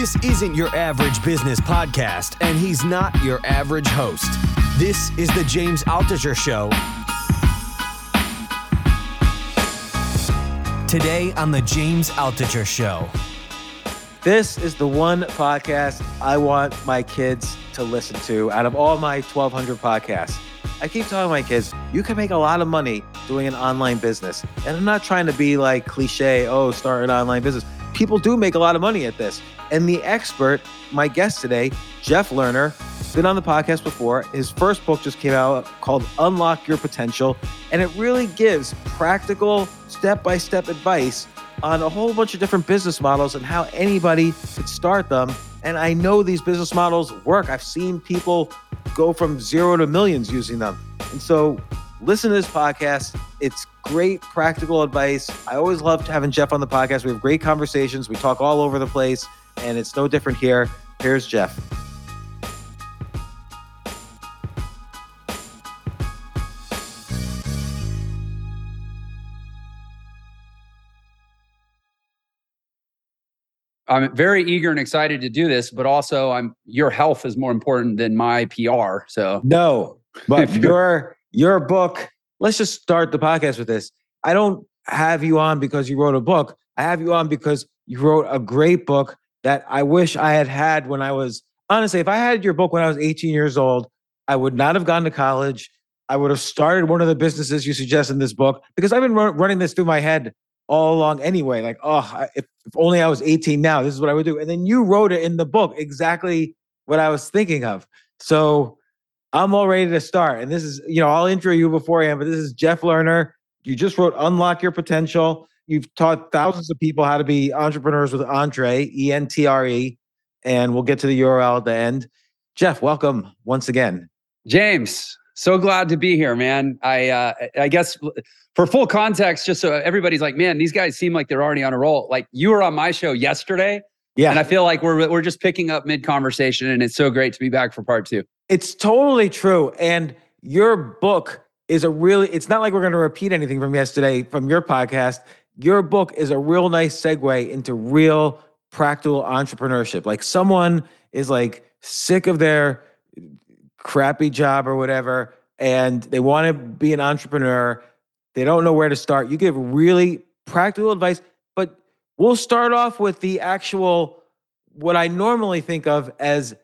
This isn't your average business podcast, and he's not your average host. This is the James Altucher Show. Today on the James Altucher Show. This is the one podcast I want my kids to listen to out of all my 1,200 podcasts. I keep telling my kids, you can make a lot of money doing an online business. And I'm not trying to be like cliche, oh, start an online business. People do make a lot of money at this. And the expert, my guest today, Jeff Lerner, been on the podcast before. His first book just came out called Unlock Your Potential. And it really gives practical, step by step advice on a whole bunch of different business models and how anybody could start them. And I know these business models work. I've seen people go from zero to millions using them. And so listen to this podcast. It's great practical advice. I always loved having Jeff on the podcast. We have great conversations. We talk all over the place, and it's no different here. Here's Jeff. I'm very eager and excited to do this, but also I'm your health is more important than my PR. So no, but your your book. Let's just start the podcast with this. I don't have you on because you wrote a book. I have you on because you wrote a great book that I wish I had had when I was honestly. If I had your book when I was 18 years old, I would not have gone to college. I would have started one of the businesses you suggest in this book because I've been run, running this through my head all along anyway. Like, oh, if, if only I was 18 now, this is what I would do. And then you wrote it in the book exactly what I was thinking of. So I'm all ready to start. And this is, you know, I'll intro you beforehand, but this is Jeff Lerner. You just wrote Unlock Your Potential. You've taught thousands of people how to be entrepreneurs with Entre, E N T R E. And we'll get to the URL at the end. Jeff, welcome once again. James, so glad to be here, man. I uh, I guess for full context, just so everybody's like, man, these guys seem like they're already on a roll. Like you were on my show yesterday, yeah, and I feel like we're we're just picking up mid conversation, and it's so great to be back for part two. It's totally true, and your book is a really. It's not like we're going to repeat anything from yesterday from your podcast. Your book is a real nice segue into real practical entrepreneurship. Like someone is like sick of their crappy job or whatever, and they want to be an entrepreneur. They don't know where to start. You give really practical advice, but we'll start off with the actual, what I normally think of as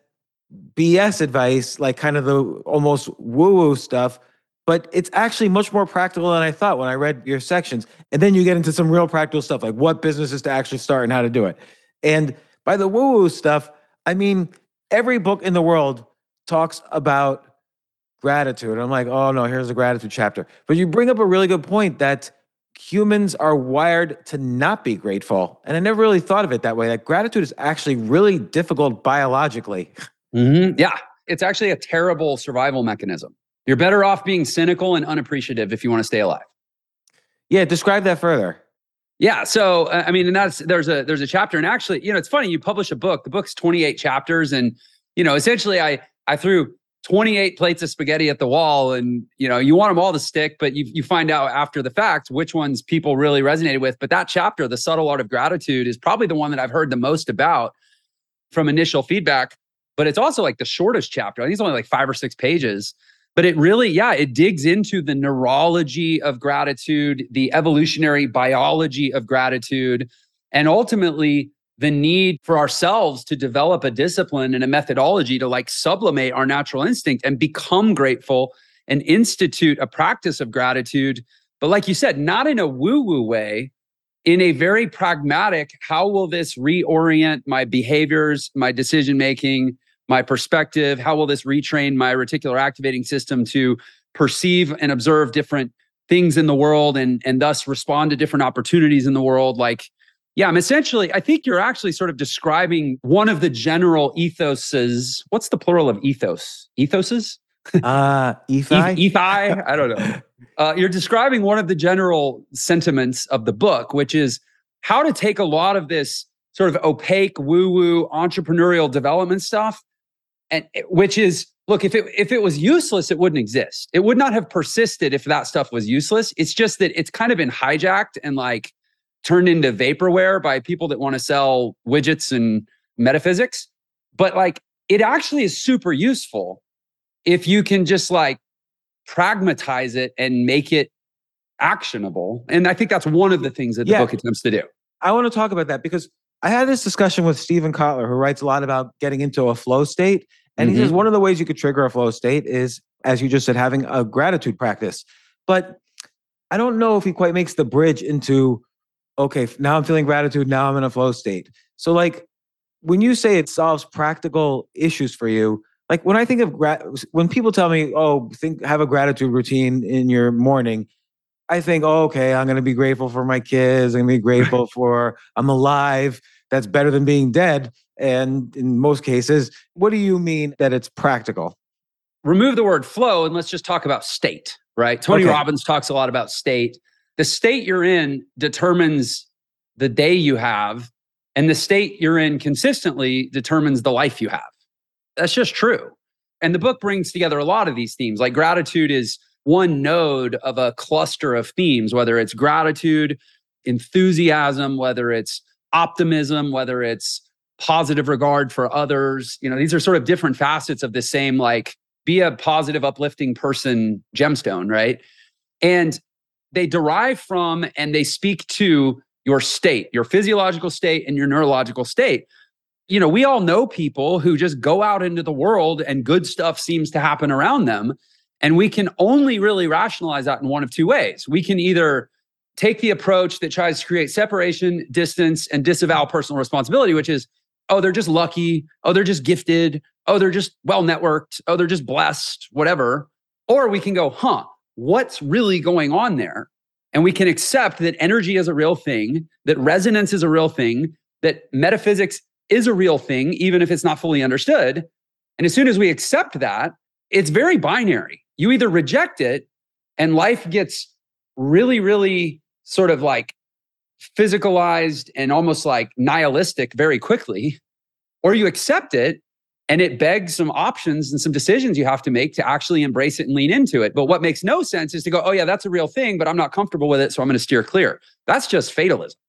BS advice, like kind of the almost woo woo stuff. But it's actually much more practical than I thought when I read your sections. And then you get into some real practical stuff, like what businesses to actually start and how to do it. And by the woo woo stuff, I mean, every book in the world talks about gratitude. I'm like, oh no, here's the gratitude chapter. But you bring up a really good point that humans are wired to not be grateful. And I never really thought of it that way. That gratitude is actually really difficult biologically. Mm-hmm. Yeah, it's actually a terrible survival mechanism. You're better off being cynical and unappreciative if you want to stay alive. Yeah, describe that further. Yeah, so uh, I mean, and that's there's a there's a chapter, and actually, you know, it's funny. You publish a book. The book's 28 chapters, and you know, essentially, I I threw 28 plates of spaghetti at the wall and you know you want them all to stick but you, you find out after the fact which ones people really resonated with but that chapter the subtle art of gratitude is probably the one that i've heard the most about from initial feedback but it's also like the shortest chapter i think it's only like five or six pages but it really yeah it digs into the neurology of gratitude the evolutionary biology of gratitude and ultimately the need for ourselves to develop a discipline and a methodology to like sublimate our natural instinct and become grateful and institute a practice of gratitude. But like you said, not in a woo woo way, in a very pragmatic, how will this reorient my behaviors, my decision making, my perspective? How will this retrain my reticular activating system to perceive and observe different things in the world and, and thus respond to different opportunities in the world? Like, yeah, I'm essentially, I think you're actually sort of describing one of the general ethoses. What's the plural of ethos? Ethoses? Uh, ethi? Ethi? I don't know. Uh, you're describing one of the general sentiments of the book, which is how to take a lot of this sort of opaque, woo-woo entrepreneurial development stuff, and eh, which is look if it if it was useless, it wouldn't exist. It would not have persisted if that stuff was useless. It's just that it's kind of been hijacked and like turned into vaporware by people that want to sell widgets and metaphysics. But like it actually is super useful if you can just like pragmatize it and make it actionable. And I think that's one of the things that the Yeah. book attempts to do. I want to talk about that because I had this discussion with Steven Kotler, who writes a lot about getting into a flow state. And he says mm-hmm. one of the ways you could trigger a flow state is, as you just said, having a gratitude practice. But I don't know if he quite makes the bridge into, okay, now I'm feeling gratitude, now I'm in a flow state. So, like, when you say it solves practical issues for you, like when I think of grat, when people tell me, oh, think have a gratitude routine in your morning, I think, oh, okay, I'm going to be grateful for my kids. I'm going to be grateful for I'm alive. That's better than being dead. And in most cases, what do you mean that it's practical? remove the word flow and let's just talk about state, right? Tony Okay. Robbins talks a lot about state. The state you're in determines the day you have, and the state you're in consistently determines the life you have. That's just true. And the book brings together a lot of these themes. Like gratitude is one node of a cluster of themes, whether it's gratitude, enthusiasm, whether it's optimism, whether it's positive regard for others. You know, these are sort of different facets of the same like be a positive, uplifting person gemstone, right? And they derive from and they speak to your state, your physiological state and your neurological state. You know, we all know people who just go out into the world and good stuff seems to happen around them. And we can only really rationalize that in one of two ways. We can either take the approach that tries to create separation, distance, and disavow personal responsibility, which is, oh, they're just lucky. Oh, they're just gifted. Oh, they're just well networked. Oh, they're just blessed, whatever. Or we can go, huh, what's really going on there? And we can accept that energy is a real thing, that resonance is a real thing, that metaphysics is a real thing, even if it's not fully understood. And as soon as we accept that, it's very binary. You either reject it and life gets really, really sort of like physicalized and almost like nihilistic very quickly, or you accept it and it begs some options and some decisions you have to make to actually embrace it and lean into it. But what makes no sense is to go, oh, yeah, that's a real thing, but I'm not comfortable with it. So I'm going to steer clear. That's just fatalism.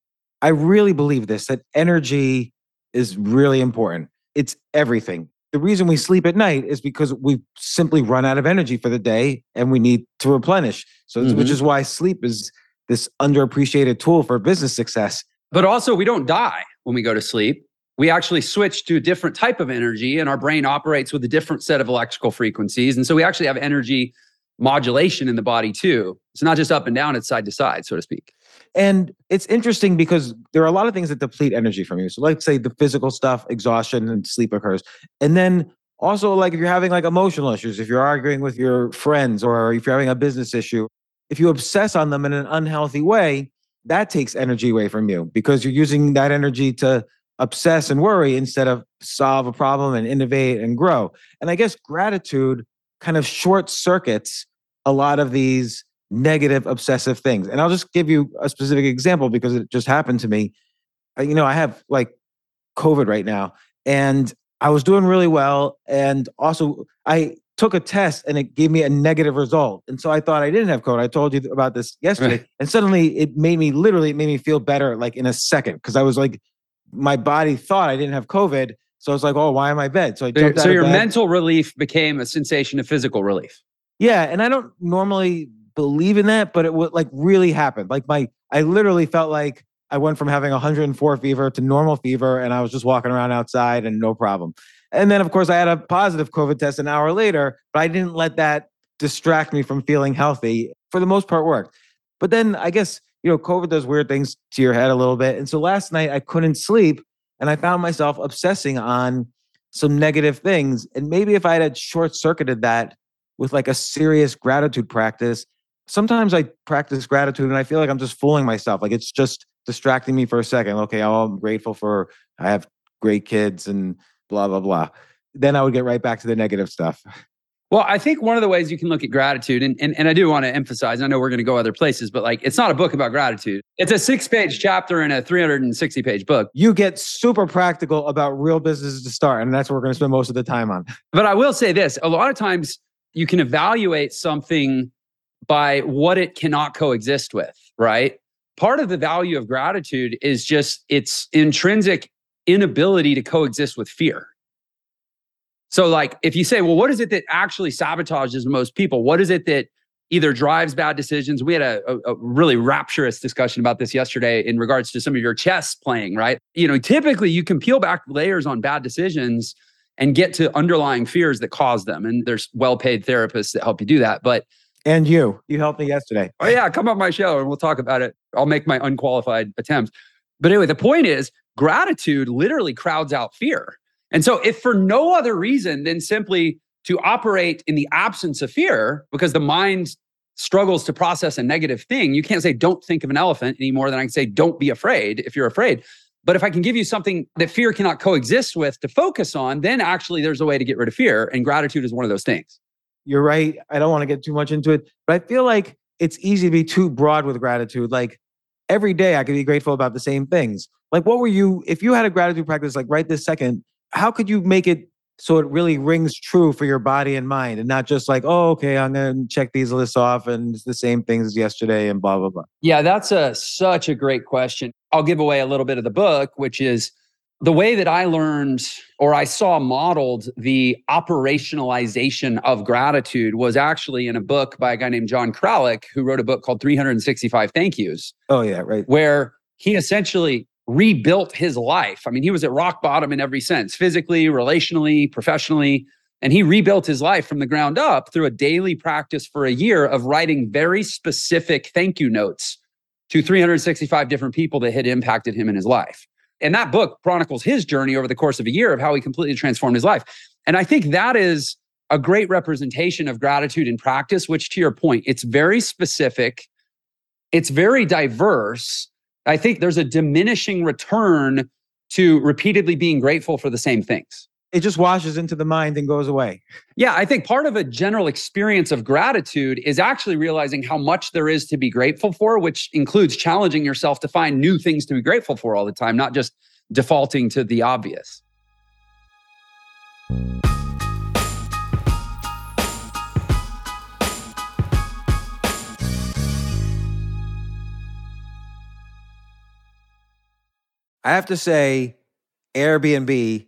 I really believe this that energy is really important. It's everything. The reason we sleep at night is because we simply run out of energy for the day and we need to replenish. So, which Mhm. is why sleep is this underappreciated tool for business success. But also, we don't die when we go to sleep. We actually switch to a different type of energy, and our brain operates with a different set of electrical frequencies. And so we actually have energy modulation in the body too. It's not just up and down, it's side to side, so to speak. And it's interesting because there are a lot of things that deplete energy from you. So, like, say the physical stuff, exhaustion and sleep occurs. And then also, like, if you're having like emotional issues, if you're arguing with your friends or if you're having a business issue, if you obsess on them in an unhealthy way, that takes energy away from you because you're using that energy to obsess and worry instead of solve a problem and innovate and grow. And I guess gratitude kind of short circuits a lot of these negative obsessive things. And I'll just give you a specific example because it just happened to me. Uh, You know, I have like COVID right now and I was doing really well and also I took a test and it gave me a negative result. And so I thought I didn't have COVID. I told you about this yesterday. Right. And suddenly it made me literally it made me feel better like in a second because I was like my body thought I didn't have COVID. So I was like, oh, why am I bed? So I So, your- jumped so of your bed. mental relief became a sensation of physical relief. Yeah, and I don't normally believe in that, but it would like really happened. Like my, I literally felt like I went from having 104 fever to normal fever, and I was just walking around outside and no problem. And then, of course, I had a positive COVID test an hour later, but I didn't let that distract me from feeling healthy. For the most part, worked. But then I guess, you know, COVID does weird things to your head a little bit. And so last night I couldn't sleep and I found myself obsessing on some negative things. And maybe if I had short circuited that with like a serious gratitude practice, sometimes I practice gratitude and I feel like I'm just fooling myself. Like it's just distracting me for a second. Okay, oh, I'm grateful for I have great kids and blah, blah, blah. Then I would get right back to the negative stuff. Well, I think one of the ways you can look at gratitude, and, and, and I do want to emphasize, I know we're going to go other places, but like it's not a book about gratitude. It's a six page chapter in a 360 page book. You get super practical about real businesses to start, and that's what we're going to spend most of the time on. But I will say this a lot of times you can evaluate something by what it cannot coexist with, right? Part of the value of gratitude is just its intrinsic inability to coexist with fear. So, like, if you say, well, what is it that actually sabotages most people? What is it that either drives bad decisions? We had a, a, really rapturous discussion about this yesterday in regards to some of your chess playing, right? You know, typically you can peel back layers on bad decisions and get to underlying fears that cause them. And there's well paid therapists that help you do that. But and you, you helped me yesterday. Oh, yeah, come on my show and we'll talk about it. I'll make my unqualified attempts. But anyway, the point is gratitude literally crowds out fear. And so, if for no other reason than simply to operate in the absence of fear, because the mind struggles to process a negative thing, you can't say, don't think of an elephant any more than I can say, don't be afraid if you're afraid. But if I can give you something that fear cannot coexist with to focus on, then actually there's a way to get rid of fear. And gratitude is one of those things. You're right. I don't want to get too much into it, but I feel like it's easy to be too broad with gratitude. Like every day I could be grateful about the same things. Like, what were you, if you had a gratitude practice like right this second, how could you make it so it really rings true for your body and mind and not just like oh okay i'm going to check these lists off and it's the same things as yesterday and blah blah blah yeah that's a such a great question i'll give away a little bit of the book which is the way that i learned or i saw modeled the operationalization of gratitude was actually in a book by a guy named john kralik who wrote a book called 365 thank yous oh yeah right where he essentially rebuilt his life. I mean, he was at rock bottom in every sense physically, relationally, professionally. And he rebuilt his life from the ground up through a daily practice for a year of writing very specific thank you notes to 365 different people that had impacted him in his life. And that book chronicles his journey over the course of a year of how he completely transformed his life. And I think that is a great representation of gratitude in practice, which to your point, it's very specific, it's very diverse, I think there's a diminishing return to repeatedly being grateful for the same things. It just washes into the mind and goes away. Yeah, I think part of a general experience of gratitude is actually realizing how much there is to be grateful for, which includes challenging yourself to find new things to be grateful for all the time, not just defaulting to the obvious. I have to say, Airbnb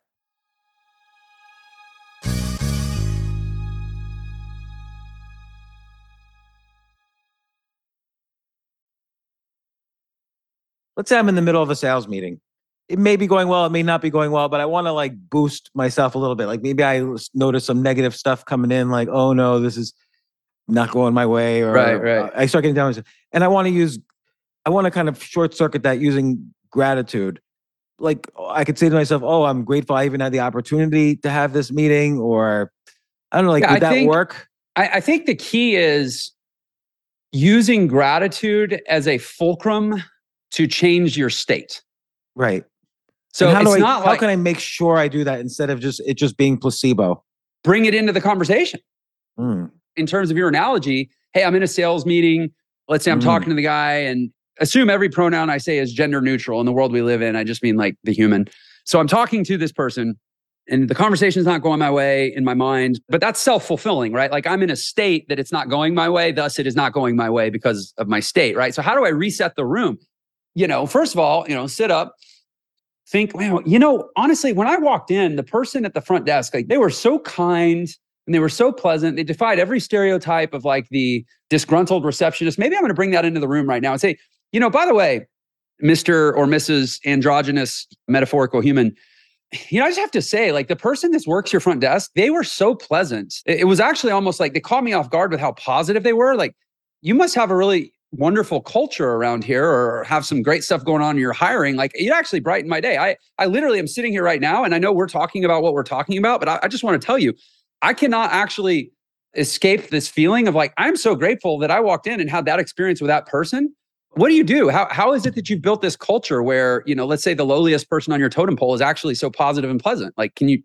Let's say I'm in the middle of a sales meeting. It may be going well, it may not be going well, but I want to like boost myself a little bit. Like maybe I notice some negative stuff coming in, like, oh no, this is not going my way, or right, right. I start getting down, and I want to use, I want to kind of short circuit that using gratitude. Like I could say to myself, "Oh, I'm grateful I even had the opportunity to have this meeting," or I don't know, like, yeah, would I that think, work? I, I think the key is using gratitude as a fulcrum to change your state. Right. So how it's I, not how like, can I make sure I do that instead of just it just being placebo? Bring it into the conversation. Mm. In terms of your analogy, hey, I'm in a sales meeting. Let's say I'm mm. talking to the guy and assume every pronoun I say is gender neutral in the world we live in. I just mean like the human. So I'm talking to this person and the conversation's not going my way in my mind, but that's self-fulfilling, right? Like I'm in a state that it's not going my way, thus it is not going my way because of my state, right? So how do I reset the room? You know, first of all, you know, sit up, think, well, you know, honestly, when I walked in, the person at the front desk, like they were so kind and they were so pleasant. They defied every stereotype of like the disgruntled receptionist. Maybe I'm going to bring that into the room right now and say, you know, by the way, Mr. or Mrs. Androgynous metaphorical human, you know, I just have to say, like the person that works your front desk, they were so pleasant. It, it was actually almost like they caught me off guard with how positive they were. Like, you must have a really wonderful culture around here or have some great stuff going on in your hiring like it actually brightened my day. I i literally am sitting here right now and i know we're talking about what we're talking about but i, I just want to tell you i cannot actually escape this feeling of like i'm so grateful that i walked in and had that experience with that person. What do you do? How, how is it that you've built this culture where you know let's say the lowliest person on your totem pole is actually so positive and pleasant? Like can you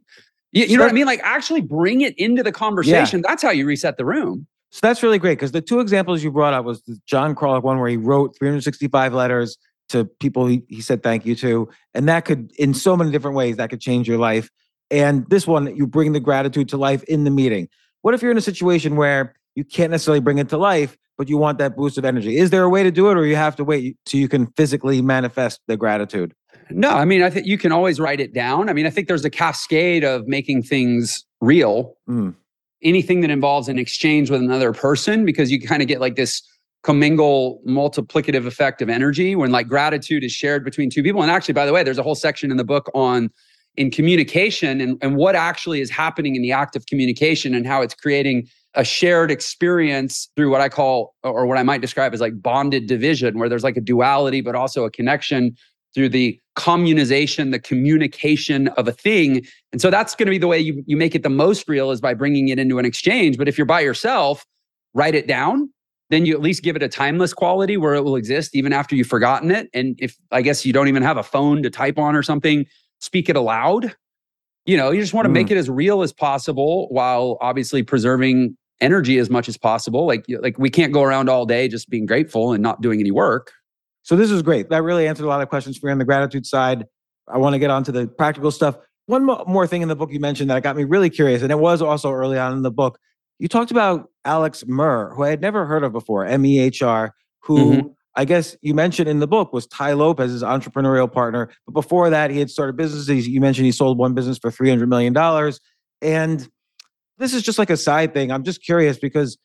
you, you know what i mean? Like actually bring it into the conversation. Yeah. that's how you reset the room so that's really great because the two examples you brought up was the John Kralik one where he wrote 365 letters to people he, he said thank you to. And that could, in so many different ways, that could change your life. And this one, you bring the gratitude to life in the meeting. What if you're in a situation where you can't necessarily bring it to life, but you want that boost of energy. Is there a way to do it, or you have to wait so you can physically manifest the gratitude? No, I mean, I think you can always write it down. I mean, I think there's a cascade of making things real. Mm. Anything that involves an exchange with another person, because you kind of get like this commingle multiplicative effect of energy when like gratitude is shared between two people. And actually, by the way, there's a whole section in the book on in communication and, and what actually is happening in the act of communication and how it's creating a shared experience through what I call, or what I might describe as like bonded division, where there's like a duality, but also a connection through the communization, the communication of a thing. And so that's going to be the way you, you make it the most real is by bringing it into an exchange. But if you're by yourself, write it down, then you at least give it a timeless quality where it will exist even after you've forgotten it. And if I guess you don't even have a phone to type on or something, speak it aloud. You know, you just want to mm. make it as real as possible while obviously preserving energy as much as possible. Like, like we can't go around all day just being grateful and not doing any work. So this is great. That really answered a lot of questions for me on the gratitude side. I want to get on to the practical stuff. One more thing in the book you mentioned that got me really curious, and it was also early on in the book. You talked about Alex Mehr, who I had never heard of before, M E H R, who mm-hmm. I guess you mentioned in the book was Tai Lopez's entrepreneurial partner. But before that, he had started businesses. You mentioned he sold one business for $300 million. And this is just like a side thing. I'm just curious because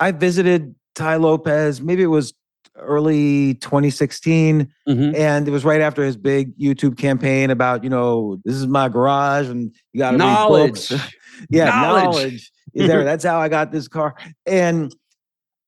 I visited Tai Lopez, maybe it was early 2016 mm-hmm. and it was right after his big youtube campaign about you know this is my garage and you got to knowledge. yeah knowledge, knowledge is there. That's how i got this car. And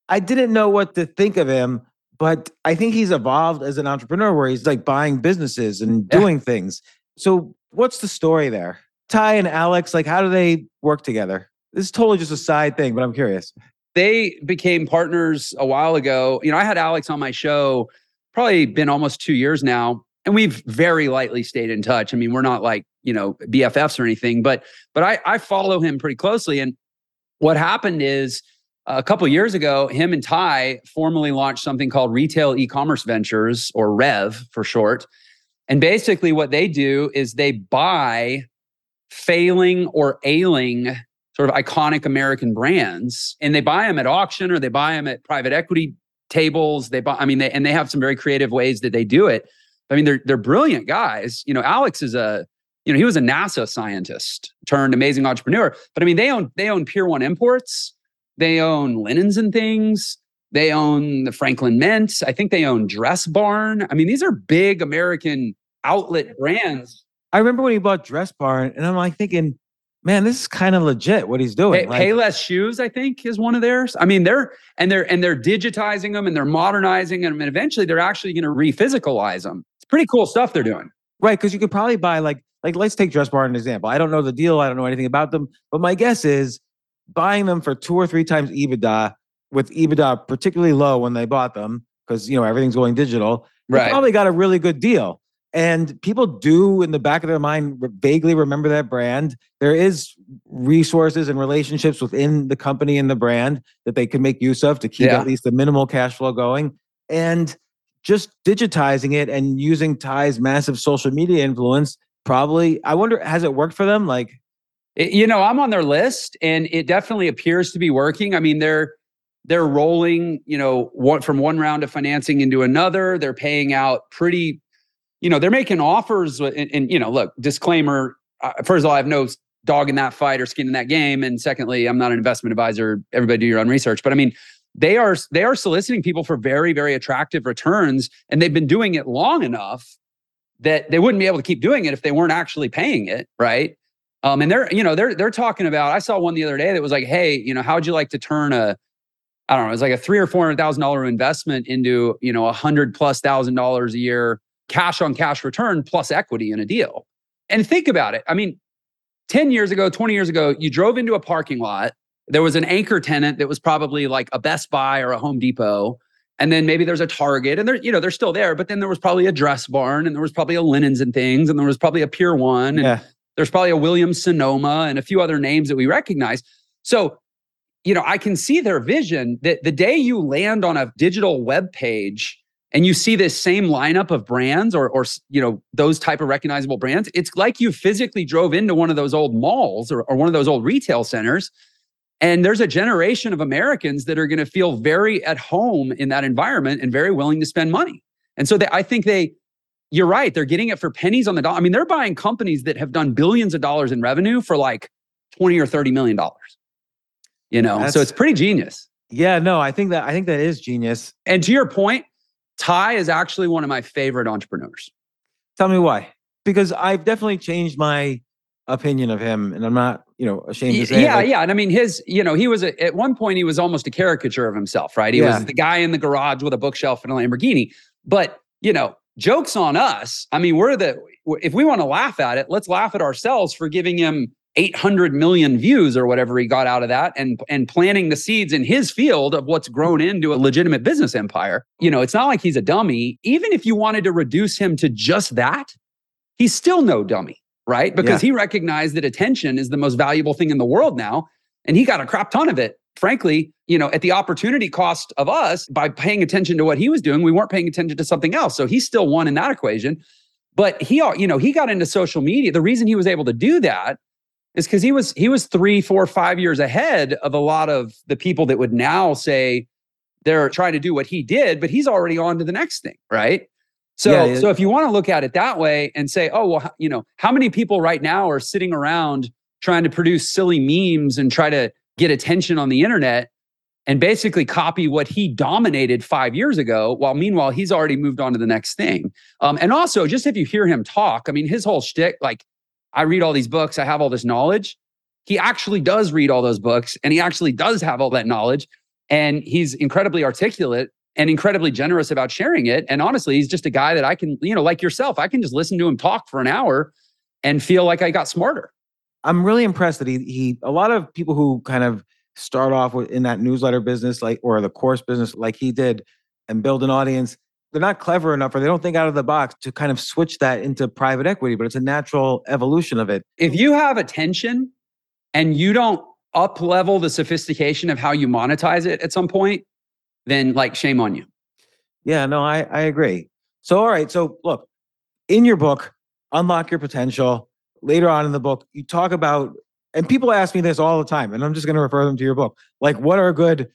i didn't know what to think of him but i think he's evolved as an entrepreneur where he's like buying businesses and doing yeah. things. So what's the story there? Tai and alex like how do they work together? This is totally just a side thing but i'm curious they became partners a while ago. You know, I had Alex on my show, probably been almost two years now, and we've very lightly stayed in touch. I mean, we're not like you know BFFs or anything, but but I I follow him pretty closely. And what happened is uh, a couple years ago, him and Tai formally launched something called Retail E-commerce Ventures, or Rev for short. And basically, what they do is they buy failing or ailing sort of iconic American brands, and they buy them at auction or they buy them at private equity tables. They buy, I mean, they, and they have some very creative ways that they do it. I mean, they're they're brilliant guys. You know, Alex is a you know he was a NASA scientist turned amazing entrepreneur. But I mean, they own they own Pier One Imports. They own linens and things. They own the Franklin Mint. I think they own Dress Barn. I mean, these are big American outlet brands. I remember when he bought Dress Barn, and I'm like thinking, man, this is kind of legit what he's doing. Pay, like, Payless Shoes, I think, is one of theirs. I mean, they're and they're and they're digitizing them and they're modernizing them, and eventually they're actually going to rephysicalize them. It's pretty cool stuff they're doing. Right, because you could probably buy like like let's take Dress Barn an example. I don't know the deal. I don't know anything about them, but my guess is buying them for two or three times EBITDA with EBITDA particularly low when they bought them because you know everything's going digital. Right, probably got a really good deal. And people do, in the back of their mind, vaguely remember that brand. There is resources and relationships within the company and the brand that they can make use of to keep yeah. at least the minimal cash flow going. And just digitizing it and using Tai's massive social media influence, probably, I wonder, has it worked for them? Like, you know, I'm on their list and it definitely appears to be working. I mean, they're, they're rolling, you know, one from one round of financing into another. They're paying out pretty you know, they're making offers. And, and you know, look, disclaimer. Uh, first of all, I have no dog in that fight or skin in that game. And secondly, I'm not an investment advisor. Everybody do your own research. But I mean, they are they are soliciting people for very very attractive returns, and they've been doing it long enough that they wouldn't be able to keep doing it if they weren't actually paying it, right? Um, and they're you know they're they're talking about. I saw one the other day that was like, hey, you know, how'd you like to turn a I don't know, it's like a three or four hundred thousand dollar investment into you know a hundred plus thousand dollars a year cash on cash return plus equity in a deal. And think about it. I mean, 10 years ago, 20 years ago, you drove into a parking lot. There was an anchor tenant that was probably like a Best Buy or a Home Depot. And then maybe there's a Target and they're, you know, they're still there, but then there was probably a dress barn and there was probably a linens and things. And there was probably a Pier One. And yeah. there's probably a Williams Sonoma and a few other names that we recognize. So, you know, I can see their vision that the day you land on a digital web page and you see this same lineup of brands or or you know those type of recognizable brands it's like you physically drove into one of those old malls or, or one of those old retail centers And there's a generation of Americans that are going to feel very at home in that environment and very willing to spend money. And so they, I think they, you're right, they're getting it for pennies on the dollar. I mean, they're buying companies that have done billions of dollars in revenue for like 20 or 30 million dollars. You know, That's- so it's pretty genius. Yeah, no, I think that I think that is genius. And to your point, Tai is actually one of my favorite entrepreneurs. Tell me why. Because I've definitely changed my opinion of him, and I'm not, you know, ashamed to say. yeah, Like, yeah. And I mean, his, you know, he was a, at one point he was almost a caricature of himself, right? He Yeah. was the guy in the garage with a bookshelf and a Lamborghini. But you know, jokes on us. I mean, we're the if we want to laugh at it, let's laugh at ourselves for giving him 800 million views or whatever he got out of that and and planting the seeds in his field of what's grown into a legitimate business empire. You know, it's not like he's a dummy. Even if you wanted to reduce him to just that, he's still no dummy, right? Because he recognized that attention is the most valuable thing in the world now and he got a crap ton of it. Frankly, you know, at the opportunity cost of us by paying attention to what he was doing, we weren't paying attention to something else. So he still won in that equation. But he, you know, he got into social media. The reason he was able to do that is because he was he was three, four, five years ahead of a lot of the people that would now say they're trying to do what he did, but he's already on to the next thing, right? So, Yeah, yeah. so if you want to look at it that way and say, oh well, you know, how many people right now are sitting around trying to produce silly memes and try to get attention on the internet and basically copy what he dominated five years ago, while meanwhile he's already moved on to the next thing. Um, and also, just if you hear him talk, I mean, his whole shtick, like I read all these books, I have all this knowledge. He actually does read all those books and he actually does have all that knowledge. And he's incredibly articulate and incredibly generous about sharing it. And honestly, he's just a guy that I can, you know, like yourself, I can just listen to him talk for an hour and feel like I got smarter. I'm really impressed that he he a lot of people who kind of start off in that newsletter business like or the course business like he did and build an audience they're not clever enough or they don't think out of the box to kind of switch that into private equity but it's a natural evolution of it. If you have attention and you don't up level the sophistication of how you monetize it at some point, then like shame on you. yeah no i i agree. So all right so look in your book unlock your potential later on in the book you talk about and people ask me this all the time and i'm just going to refer them to your book like what are good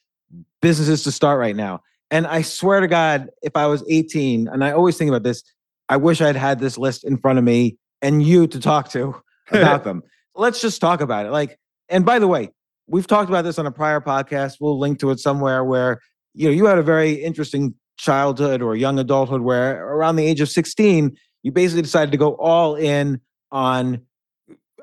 businesses to start right now and i swear to god if i was 18 and i always think about this i wish i'd had this list in front of me and you to talk to about them. Let's just talk about it. Like and by the way we've talked about this on a prior podcast. We'll link to it somewhere where you know you had a very interesting childhood or young adulthood where around the age of 16 you basically decided to go all in on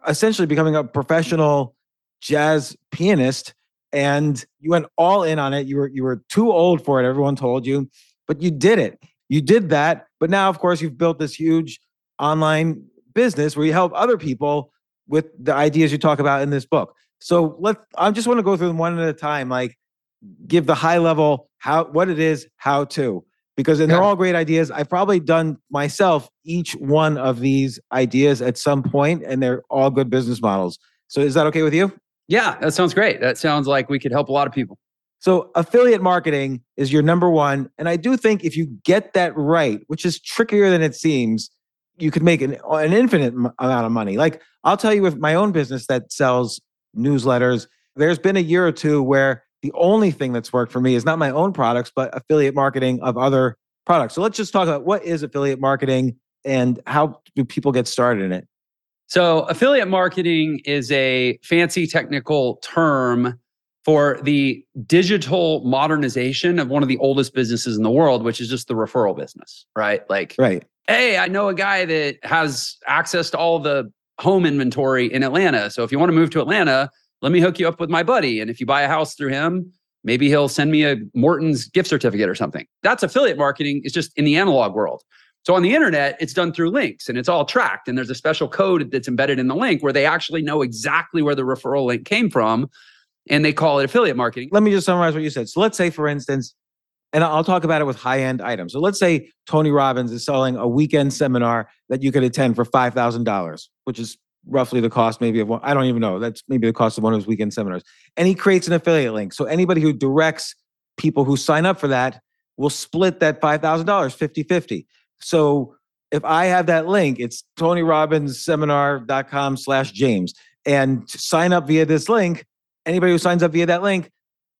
essentially becoming a professional jazz pianist and you went all in on it you were you were too old for it everyone told you but you did it. You did that but now of course you've built this huge online business where you help other people with the ideas you talk about in this book. So let's i just want to go through them one at a time like give the high level how what it is how to because and they're all great ideas. I've probably done myself each one of these ideas at some point and they're all good business models. So is that okay with you Yeah, that sounds great. That sounds like we could help a lot of people. so affiliate marketing is your number one and i do think if you get that right which is trickier than it seems you could make an, an infinite amount of money like i'll tell you with my own business that sells newsletters there's been a year or two where the only thing that's worked for me is not my own products but affiliate marketing of other products so let's just talk about what is affiliate marketing and how do people get started in it So, affiliate marketing is a fancy technical term for the digital modernization of one of the oldest businesses in the world, which is just the referral business, right? Like, right hey, I know a guy that has access to all the home inventory in Atlanta. So if you want to move to Atlanta, let me hook you up with my buddy. And if you buy a house through him, maybe he'll send me a Morton's gift certificate or something. That's affiliate marketing, it's just in the analog world. So on the internet, it's done through links and it's all tracked. And there's a special code that's embedded in the link where they actually know exactly where the referral link came from. And they call it affiliate marketing. let me just summarize what you said. So let's say, for instance, and I'll talk about it with high end items. So let's say Tony Robbins is selling a weekend seminar that you could attend for five thousand dollars, which is roughly the cost maybe of one. I don't even know. That's maybe the cost of one of his weekend seminars. And he creates an affiliate link. So anybody who directs people who sign up for that will split that five thousand dollars 50-50. So if I have that link, it's Tony Robbins seminar.com slash James. And sign up via this link, anybody who signs up via that link,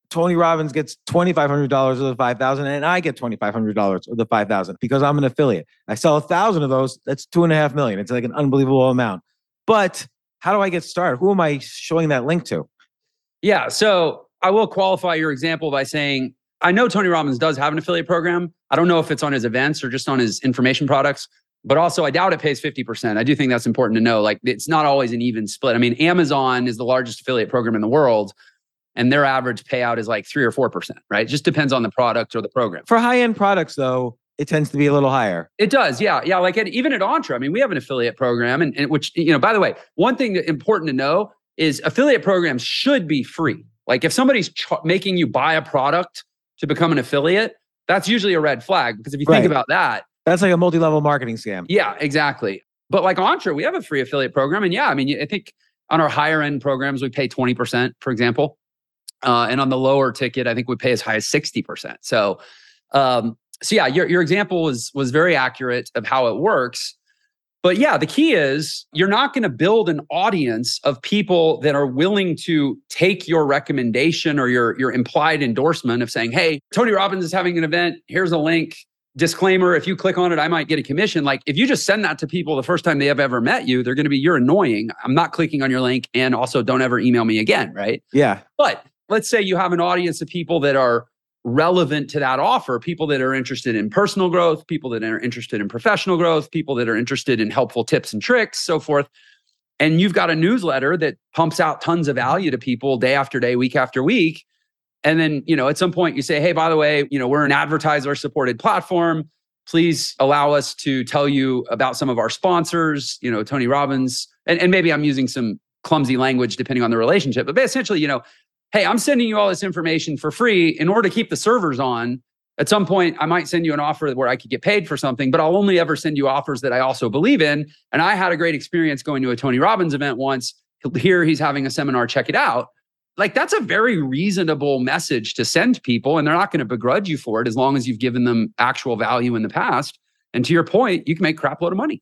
Tony Robbins gets $2,500 of the 5,000 and I get $2,500 of the 5,000 because I'm an affiliate. I sell a thousand of those. That's two and a half million. It's like an unbelievable amount. But how do I get started? Who am I showing that link to? Yeah. So I will qualify your example by saying I know Tony Robbins does have an affiliate program. I don't know if it's on his events or just on his information products, but also I doubt it pays 50%. I do think that's important to know. Like it's not always an even split. I mean, Amazon is the largest affiliate program in the world and their average payout is like three or 4%, right? It just depends on the product or the program. For high end products, though, it tends to be a little higher. It does, yeah, yeah. Like at, even at Entre, I mean, we have an affiliate program, and, and which you know, by the way, one thing important to know is affiliate programs should be free. Like if somebody's ch- making you buy a product to become an affiliate, that's usually a red flag because if you Right. think about that, That's like a multi level marketing scam. yeah, exactly. But like Entre, we have a free affiliate program, and yeah, I mean, I think on our higher end programs we pay twenty percent, for example, uh, and on the lower ticket, I think we pay as high as sixty percent. So, um, so yeah, your your example was was very accurate of how it works. But yeah, the key is you're not going to build an audience of people that are willing to take your recommendation or your your implied endorsement of saying, "Hey, Tony Robbins is having an event. Here's a link." Disclaimer, if you click on it, I might get a commission. Like if you just send that to people the first time they have ever met you, they're going to be you're annoying. I'm not clicking on your link and also don't ever email me again, right? Yeah. But let's say you have an audience of people that are relevant to that offer, people that are interested in personal growth, people that are interested in professional growth, people that are interested in helpful tips and tricks, so forth. And you've got a newsletter that pumps out tons of value to people day after day, week after week. And then, you know, at some point you say, hey, by the way, you know, we're an advertiser supported platform. Please allow us to tell you about some of our sponsors, you know, Tony Robbins. And, and maybe I'm using some clumsy language depending on the relationship, but essentially, you know, hey, I'm sending you all this information for free in order to keep the servers on. At some point, I might send you an offer where I could get paid for something, but I'll only ever send you offers that I also believe in. And I had a great experience going to a Tony Robbins event once. Here he's having a seminar, check it out. Like that's a very reasonable message to send people, and they're not going to begrudge you for it as long as you've given them actual value in the past. And to your point, you can make crap load of money.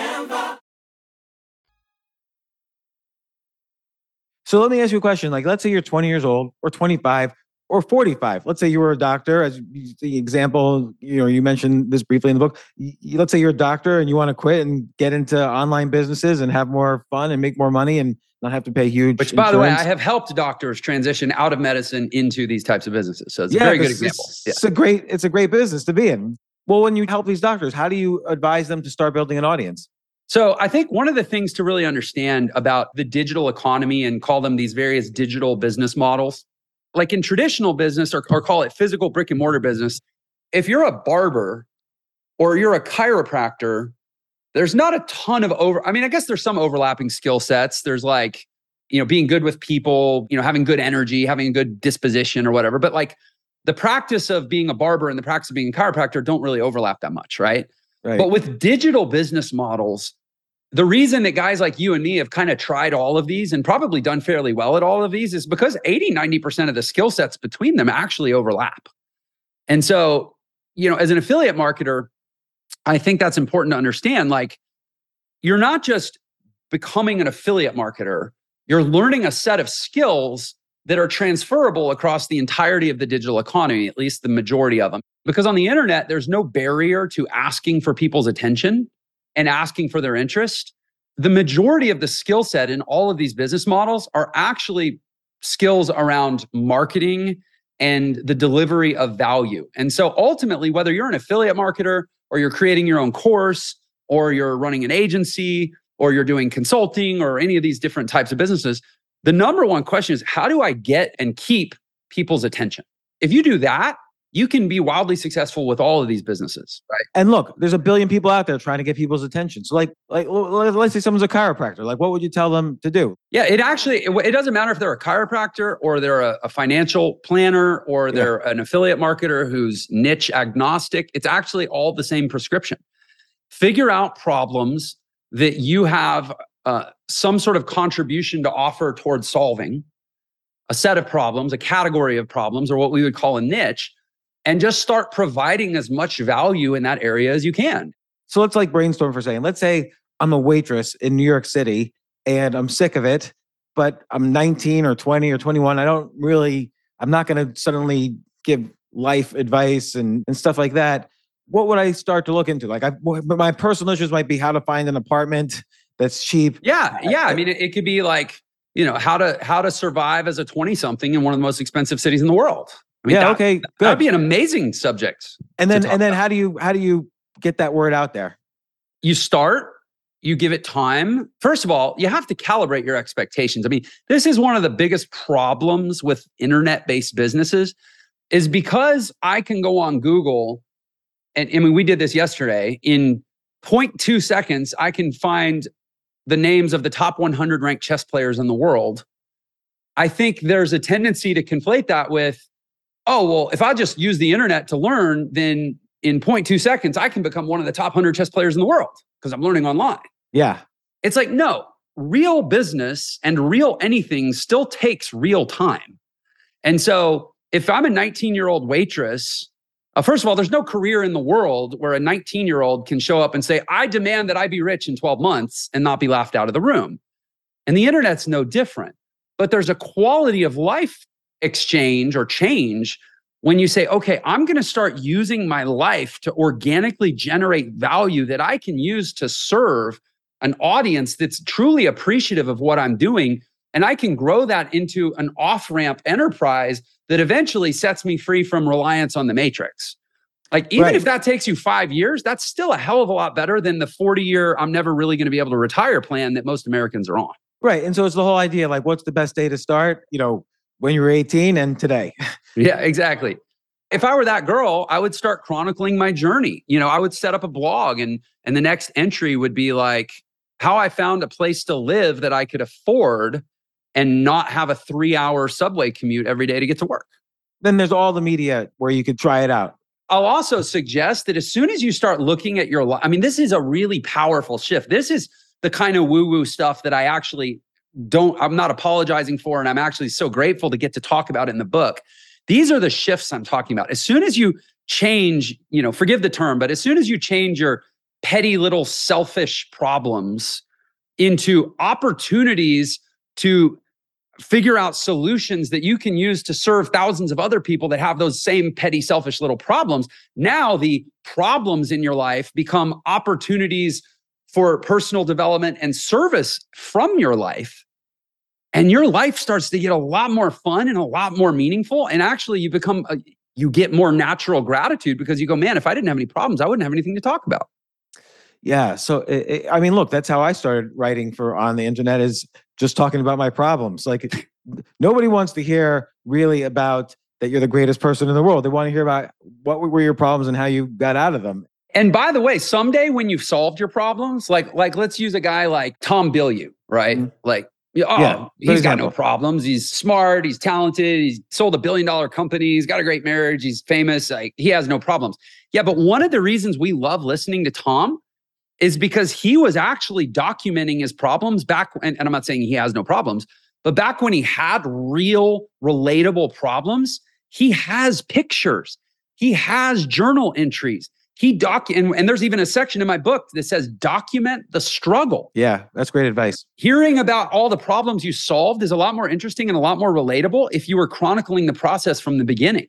So let me ask you a question. Like, let's say you're 20 years old or 25 or 45. Let's say you were a doctor, as the example, you know, you mentioned this briefly in the book. Let's say you're a doctor and you want to quit and get into online businesses and have more fun and make more money and not have to pay huge. Which, by the way, I have helped doctors transition out of medicine into these types of businesses. So it's yeah, a very good example. It's, Yeah. it's a great, it's a great business to be in. Well, when you help these doctors, how do you advise them to start building an audience? So I think one of the things to really understand about the digital economy and call them these various digital business models, like in traditional business or, or call it physical brick and mortar business, if you're a barber or you're a chiropractor, there's not a ton of over. I mean, I guess there's some overlapping skill sets. There's like, you know, being good with people, you know, having good energy, having a good disposition or whatever. But like the practice of being a barber and the practice of being a chiropractor don't really overlap that much, right? Right. But with digital business models, the reason that guys like you and me have kind of tried all of these and probably done fairly well at all of these is because 80, 90% of the skill sets between them actually overlap. And so, you know, as an affiliate marketer, I think that's important to understand. Like, you're not just becoming an affiliate marketer, you're learning a set of skills that are transferable across the entirety of the digital economy, at least the majority of them. Because on the internet, there's no barrier to asking for people's attention and asking for their interest. The majority of the skill set in all of these business models are actually skills around marketing and the delivery of value. And so ultimately, whether you're an affiliate marketer or you're creating your own course or you're running an agency or you're doing consulting or any of these different types of businesses, the number one question is how do I get and keep people's attention? If you do that, you can be wildly successful with all of these businesses, right? And look, there's a billion people out there trying to get people's attention. So, like, like let's say someone's a chiropractor. Like, what would you tell them to do? Yeah, it actually it, it doesn't matter if they're a chiropractor or they're a, a financial planner or they're yeah. an affiliate marketer who's niche agnostic. It's actually all the same prescription. Figure out problems that you have uh, some sort of contribution to offer towards solving a set of problems, a category of problems, or what we would call a niche and just start providing as much value in that area as you can. So let's like brainstorm for a second. Let's say I'm a waitress in New York City and I'm sick of it, but I'm 19 or 20 or 21. I don't really, I'm not going to suddenly give life advice and, and stuff like that. What would I start to look into? Like, I, my personal issues might be how to find an apartment that's cheap. Yeah, uh, yeah. I uh, mean, it, it could be like you know how to how to survive as a 20 something in one of the most expensive cities in the world I mean, yeah. That, okay. Good. That'd be an amazing subject. And then, and then, about. how do you how do you get that word out there? You start. You give it time. First of all, you have to calibrate your expectations. I mean, this is one of the biggest problems with internet-based businesses, is because I can go on Google, and I mean, we did this yesterday. In 0.2 seconds, I can find the names of the top 100 ranked chess players in the world. I think there's a tendency to conflate that with oh, well, if I just use the internet to learn, then in 0.2 seconds, I can become one of the top 100 chess players in the world because I'm learning online. Yeah. It's like, no, real business and real anything still takes real time. And so if I'm a 19 year old waitress, uh, first of all, there's no career in the world where a 19 year old can show up and say, I demand that I be rich in 12 months and not be laughed out of the room. And the internet's no different. But there's a quality of life exchange or change when you say, okay, I'm going to start using my life to organically generate value that I can use to serve an audience that's truly appreciative of what I'm doing. And I can grow that into an off ramp enterprise that eventually sets me free from reliance on the matrix. Like, even right. if that takes you five years, that's still a hell of a lot better than the 40 year, I'm never really going to be able to retire plan that most Americans are on. Right. And so it's the whole idea like, what's the best day to start? You know, when you were 18 and today. yeah, exactly. If I were that girl, I would start chronicling my journey. You know, I would set up a blog and and the next entry would be like how I found a place to live that I could afford and not have a 3-hour subway commute every day to get to work. Then there's all the media where you could try it out. I'll also suggest that as soon as you start looking at your life, I mean, this is a really powerful shift. This is the kind of woo woo stuff that I actually don't I'm not apologizing for and I'm actually so grateful to get to talk about in the book. These are the shifts I'm talking about. As soon as you change, you know, forgive the term, but as soon as you change your petty little selfish problems into opportunities to figure out solutions that you can use to serve thousands of other people that have those same petty selfish little problems now the problems in your life become opportunities for personal development and service from your life. And your life starts to get a lot more fun and a lot more meaningful. And actually, you become, a, you get more natural gratitude because you go, man, if I didn't have any problems, I wouldn't have anything to talk about. Yeah. So, it, it, I mean, look, that's how I started writing for on the internet is just talking about my problems. Like, nobody wants to hear really about that you're the greatest person in the world. They want to hear about what were your problems and how you got out of them. And by the way, someday when you've solved your problems, like like let's use a guy like Tom Bilyeu, right? Mm-hmm. Like oh, yeah, he's got no problems. He's smart. He's talented. He's sold a billion dollar company. He's got a great marriage. He's famous. Like he has no problems. Yeah, but one of the reasons we love listening to Tom is because he was actually documenting his problems back. And, and I'm not saying he has no problems, but back when he had real, relatable problems, he has pictures. He has journal entries he doc and, and there's even a section in my book that says document the struggle. Yeah, that's great advice. Hearing about all the problems you solved is a lot more interesting and a lot more relatable if you were chronicling the process from the beginning.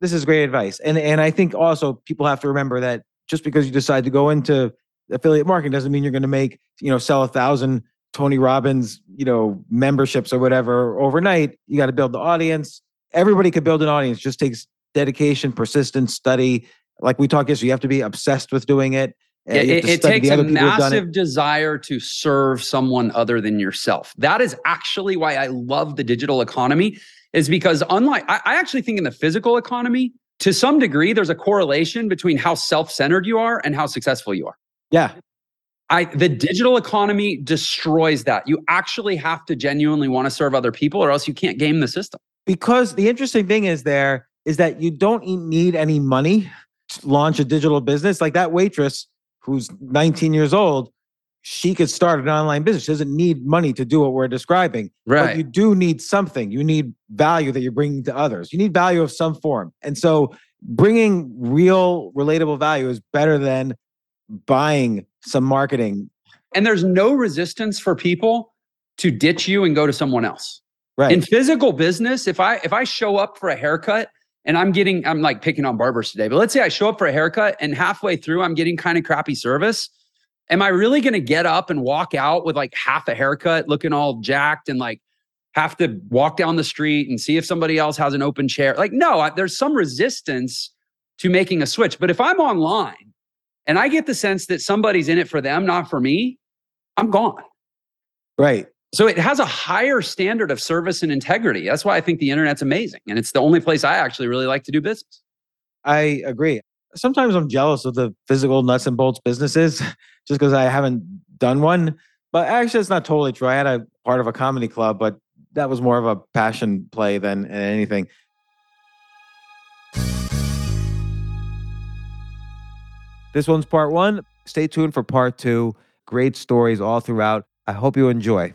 This is great advice. And and I think also people have to remember that just because you decide to go into affiliate marketing doesn't mean you're going to make, you know, sell a thousand Tony Robbins, you know, memberships or whatever overnight. You got to build the audience. Everybody could build an audience. It just takes dedication, persistence, study. Like we talked yesterday, you have to be obsessed with doing it. Yeah, it, it takes a other people who've done it. massive desire to serve someone other than yourself. That is actually why I love the digital economy, is because unlike I, I actually think in the physical economy, to some degree, there's a correlation between how self-centered you are and how successful you are. Yeah. I the digital economy destroys that. You actually have to genuinely want to serve other people, or else you can't game the system. because the interesting thing is there is that you don't need any money launch a digital business like that waitress who's 19 years old she could start an online business. She doesn't need money to do what we're describing right. but you do need something. You need value that you're bringing to others. You need value of some form. And so bringing real relatable value is better than buying some marketing. And there's no resistance for people to ditch you and go to someone else. right. In physical business, if I if I show up for a haircut and I'm getting I'm like picking on barbers today, but let's say I show up for a haircut and halfway through I'm getting kind of crappy service, am I really going to get up and walk out with like half a haircut looking all jacked and like have to walk down the street and see if somebody else has an open chair? Like no, I, there's some resistance to making a switch. But if I'm online and I get the sense that somebody's in it for them, not for me, I'm gone. right So it has a higher standard of service and integrity. That's why I think the internet's amazing. And it's the only place I actually really like to do business. I agree. Sometimes I'm jealous of the physical nuts and bolts businesses just because I haven't done one. But actually, it's not totally true. I had a part of a comedy club, but that was more of a passion play than anything. This one's part one. Stay tuned for part two. Great stories all throughout. I hope you enjoy.